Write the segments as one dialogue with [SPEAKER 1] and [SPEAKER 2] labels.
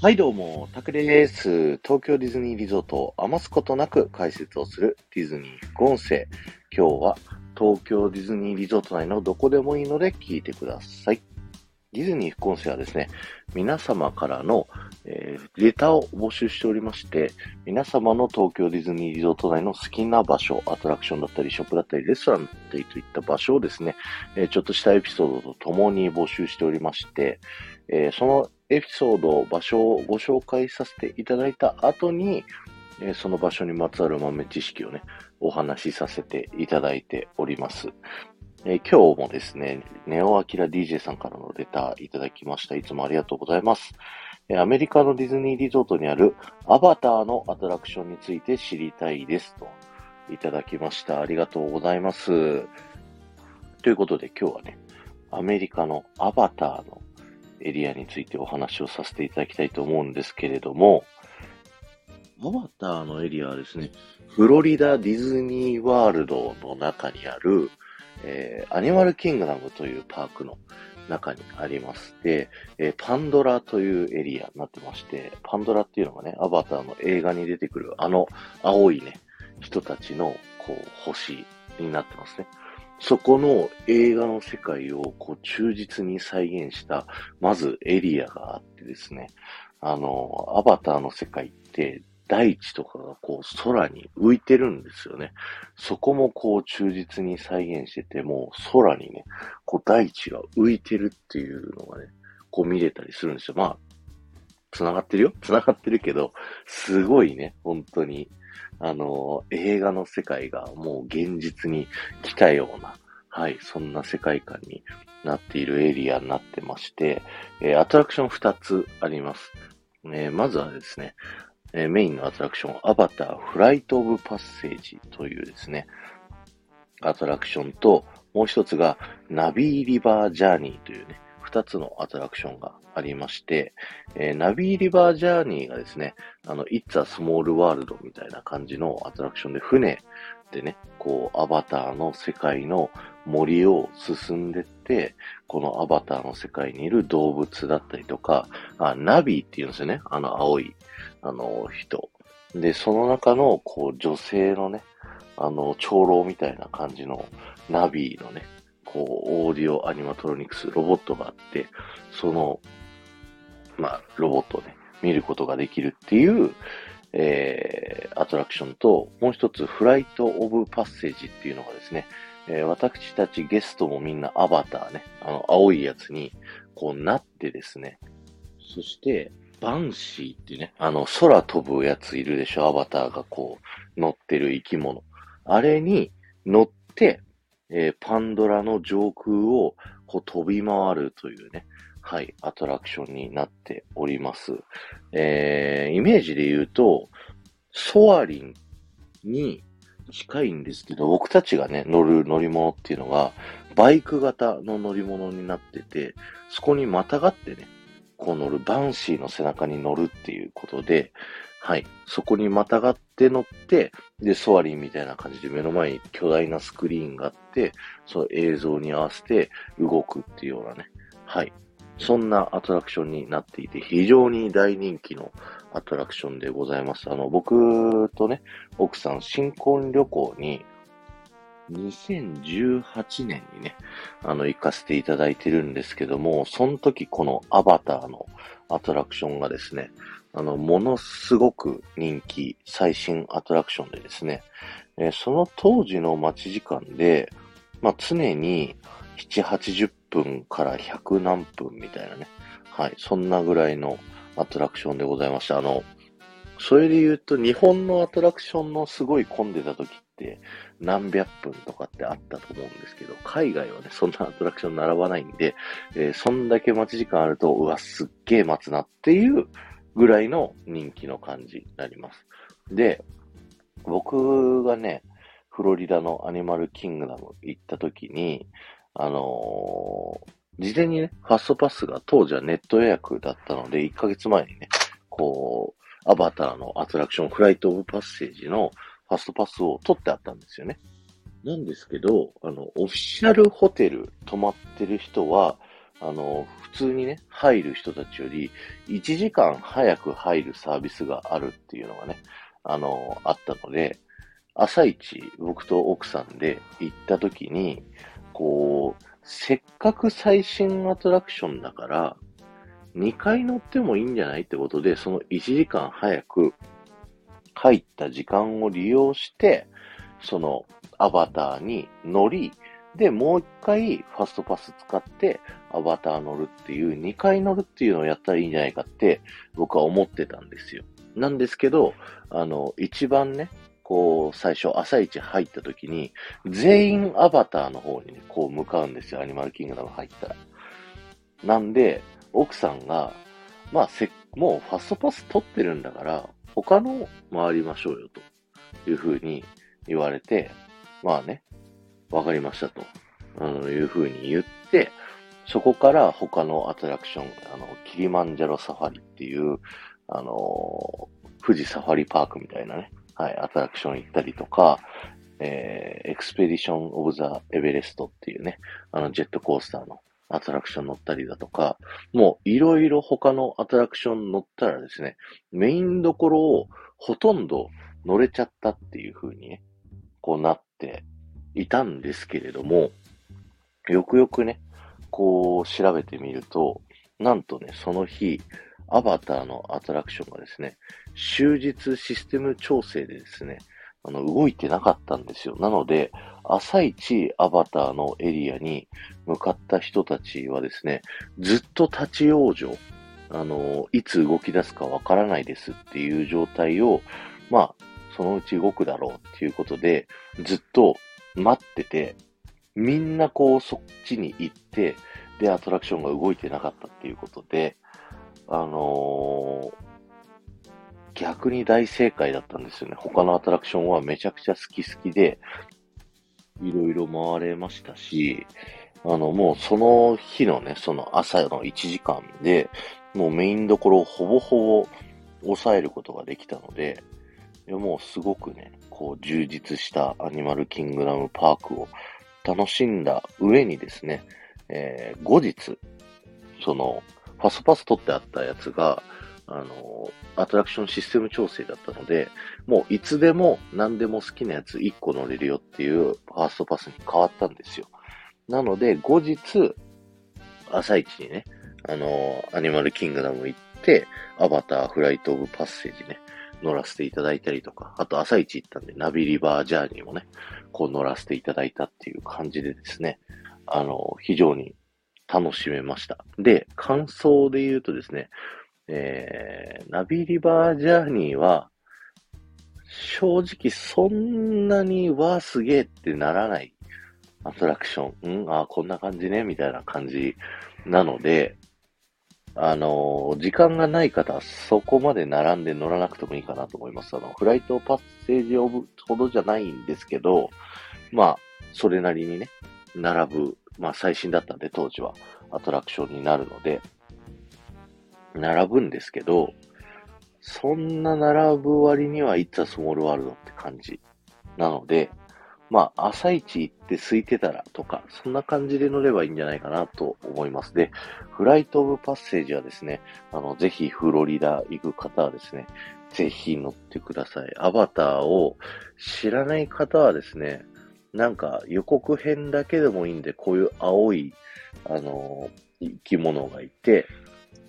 [SPEAKER 1] はい、どうも、タクです。東京ディズニーリゾートを余すことなく解説をするディズニー副音声。今日は東京ディズニーリゾート内のどこでもいいので聞いてください。ディズニー副音声はですね、皆様からの、えー、レターを募集しておりまして、皆様の東京ディズニーリゾート内の好きな場所、アトラクションだったり、ショップだったり、レストランだったりといった場所をですね、えー、ちょっとしたエピソードとともに募集しておりまして、えー、そのエピソード、場所をご紹介させていただいた後に、えその場所にまつわる豆知識をね、お話しさせていただいております。え今日もですね、ネオアキラ DJ さんからのレターいただきました。いつもありがとうございます。えアメリカのディズニーリゾートにあるアバターのアトラクションについて知りたいですといただきました。ありがとうございます。ということで今日はね、アメリカのアバターのエリアについてお話をさせていただきたいと思うんですけれども、アバターのエリアはですね、フロリダディズニーワールドの中にある、えー、アニマルキングダムというパークの中にありまして、えー、パンドラというエリアになってまして、パンドラっていうのがね、アバターの映画に出てくるあの青いね、人たちのこう星になってますね。そこの映画の世界をこう忠実に再現した、まずエリアがあってですね、あの、アバターの世界って大地とかがこう空に浮いてるんですよね。そこもこう忠実に再現してて、もう空にね、こう大地が浮いてるっていうのがね、こう見れたりするんですよ。まあ、繋がってるよ繋がってるけど、すごいね、本当にあの、映画の世界がもう現実に来たような、はい、そんな世界観になっているエリアになってまして、えー、アトラクション2つあります。えー、まずはですね、えー、メインのアトラクション、アバターフライトオブパッセージというですね、アトラクションと、もう一つがナビーリバージャーニーというね、二つのアトラクションがありまして、えー、ナビーリバージャーニーがですね、あの、It's a Small World みたいな感じのアトラクションで、船でね、こう、アバターの世界の森を進んでって、このアバターの世界にいる動物だったりとか、あナビーって言うんですよね。あの青い、あの人。で、その中の、こう、女性のね、あの、長老みたいな感じのナビーのね、こう、オーディオアニマトロニクス、ロボットがあって、その、まあ、ロボットをね、見ることができるっていう、えー、アトラクションと、もう一つ、フライト・オブ・パッセージっていうのがですね、えー、私たちゲストもみんなアバターね、あの、青いやつに、こうなってですね、そして、バンシーっていうね、あの、空飛ぶやついるでしょ、アバターがこう、乗ってる生き物。あれに乗って、えー、パンドラの上空をこう飛び回るというね、はい、アトラクションになっております。えー、イメージで言うと、ソアリンに近いんですけど、僕たちがね、乗る乗り物っていうのが、バイク型の乗り物になってて、そこにまたがってね、こう乗るバンシーの背中に乗るっていうことで、はい。そこにまたがって乗って、で、ソアリンみたいな感じで目の前に巨大なスクリーンがあって、その映像に合わせて動くっていうようなね。はい。そんなアトラクションになっていて、非常に大人気のアトラクションでございます。あの、僕とね、奥さん新婚旅行に、2018年にね、あの、行かせていただいてるんですけども、その時このアバターのアトラクションがですね、あの、ものすごく人気、最新アトラクションでですね、えー、その当時の待ち時間で、まあ、常に7、80分から100何分みたいなね、はい、そんなぐらいのアトラクションでございました。あの、それで言うと、日本のアトラクションのすごい混んでた時って、何百分とかってあったと思うんですけど、海外はね、そんなアトラクション並ばないんで、えー、そんだけ待ち時間あると、うわ、すっげえ待つなっていうぐらいの人気の感じになります。で、僕がね、フロリダのアニマルキングダム行った時に、あのー、事前にね、ファストパスが当時はネット予約だったので、1ヶ月前にね、こう、アバターのアトラクション、フライトオブパッセージのファストパスを取ってあったんですよね。なんですけど、あの、オフィシャルホテル泊まってる人は、あの、普通にね、入る人たちより1時間早く入るサービスがあるっていうのがね、あの、あったので、朝一、僕と奥さんで行った時に、こう、せっかく最新アトラクションだから、2回乗ってもいいんじゃないってことで、その1時間早く入った時間を利用して、そのアバターに乗り、で、もう一回ファストパス使ってアバター乗るっていう、2回乗るっていうのをやったらいいんじゃないかって僕は思ってたんですよ。なんですけど、あの、一番ね、こう、最初朝一入った時に、全員アバターの方にね、こう向かうんですよ。アニマルキングダム入ったら。なんで、奥さんが、まあ、せ、もうファストパス取ってるんだから、他の回りましょうよ、というふうに言われて、まあね、わかりましたと、あの、いうふうに言って、そこから他のアトラクション、あの、キリマンジャロサファリっていう、あの、富士サファリパークみたいなね、はい、アトラクション行ったりとか、えー、エクスペディション・オブ・ザ・エベレストっていうね、あのジェットコースターのアトラクション乗ったりだとか、もういろいろ他のアトラクション乗ったらですね、メインどころをほとんど乗れちゃったっていう風にね、こうなっていたんですけれども、よくよくね、こう調べてみると、なんとね、その日、アバターのアトラクションがですね、終日システム調整でですね、あの、動いてなかったんですよ。なので、朝一アバターのエリアに向かった人たちはですね、ずっと立ち往生、あの、いつ動き出すかわからないですっていう状態を、まあ、そのうち動くだろうっていうことで、ずっと待ってて、みんなこうそっちに行って、で、アトラクションが動いてなかったっていうことで、あのー逆に大正解だったんですよね。他のアトラクションはめちゃくちゃ好き好きで、いろいろ回れましたし、あの、もうその日のね、その朝の1時間で、もうメインどころをほぼほぼ抑えることができたので、いやもうすごくね、こう充実したアニマルキングダムパークを楽しんだ上にですね、えー、後日、その、ファストパス取ってあったやつが、あの、アトラクションシステム調整だったので、もういつでも何でも好きなやつ1個乗れるよっていうファーストパスに変わったんですよ。なので、後日、朝一にね、あの、アニマルキングダム行って、アバターフライトオブパッセージね、乗らせていただいたりとか、あと朝一行ったんで、ナビリバージャーニーもね、こう乗らせていただいたっていう感じでですね、あの、非常に楽しめました。で、感想で言うとですね、えー、ナビリバージャーニーは、正直そんなにわすげえってならないアトラクション。うんあこんな感じねみたいな感じなので、あの、時間がない方はそこまで並んで乗らなくてもいいかなと思います。あの、フライトパッセージオブほどじゃないんですけど、まあ、それなりにね、並ぶ、まあ最新だったんで当時はアトラクションになるので、並ぶんですけど、そんな並ぶ割には It's a Small World って感じ。なので、まあ、朝一行って空いてたらとか、そんな感じで乗ればいいんじゃないかなと思います。で、フライトオブパッセージはですね、あの、ぜひフロリダ行く方はですね、ぜひ乗ってください。アバターを知らない方はですね、なんか予告編だけでもいいんで、こういう青い、あの、生き物がいて、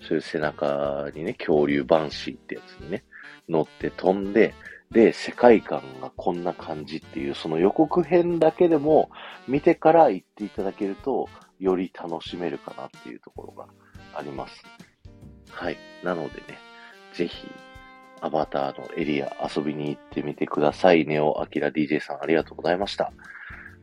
[SPEAKER 1] そういう背中にね、恐竜バンシーってやつにね、乗って飛んで、で、世界観がこんな感じっていう、その予告編だけでも見てから行っていただけると、より楽しめるかなっていうところがあります。はい。なのでね、ぜひ、アバターのエリア遊びに行ってみてください。ネオアキラ DJ さんありがとうございました。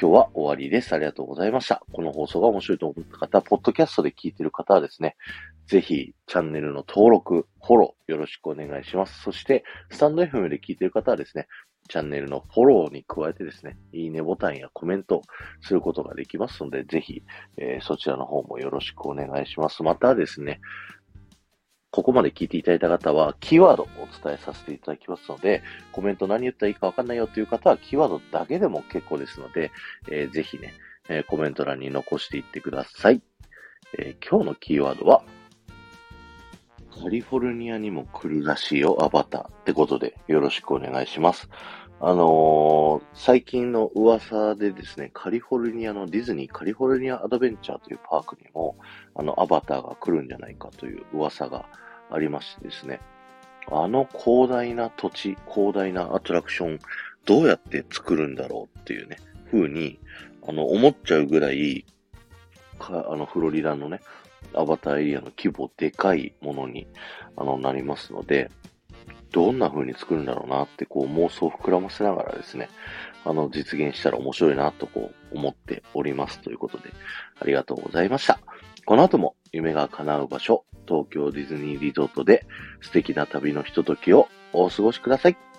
[SPEAKER 1] 今日は終わりです。ありがとうございました。この放送が面白いと思った方、ポッドキャストで聞いてる方はですね、ぜひ、チャンネルの登録、フォロー、よろしくお願いします。そして、スタンド FM で聞いている方はですね、チャンネルのフォローに加えてですね、いいねボタンやコメントすることができますので、ぜひ、えー、そちらの方もよろしくお願いします。またですね、ここまで聞いていただいた方は、キーワードをお伝えさせていただきますので、コメント何言ったらいいかわかんないよという方は、キーワードだけでも結構ですので、えー、ぜひね、えー、コメント欄に残していってください。え、今日のキーワードは、カリフォルニアにも来るらしいよ、アバターってことでよろしくお願いします。あのー、最近の噂でですね、カリフォルニアのディズニーカリフォルニアアドベンチャーというパークにも、あの、アバターが来るんじゃないかという噂がありましてですね、あの広大な土地、広大なアトラクション、どうやって作るんだろうっていうね、風に、あの、思っちゃうぐらい、か、あの、フロリダのね、アバターエリアの規模でかいものに、あの、なりますので、どんな風に作るんだろうなってこう妄想を膨らませながらですね、あの、実現したら面白いなとこう思っておりますということで、ありがとうございました。この後も夢が叶う場所、東京ディズニーリゾートで素敵な旅のひとときをお過ごしください。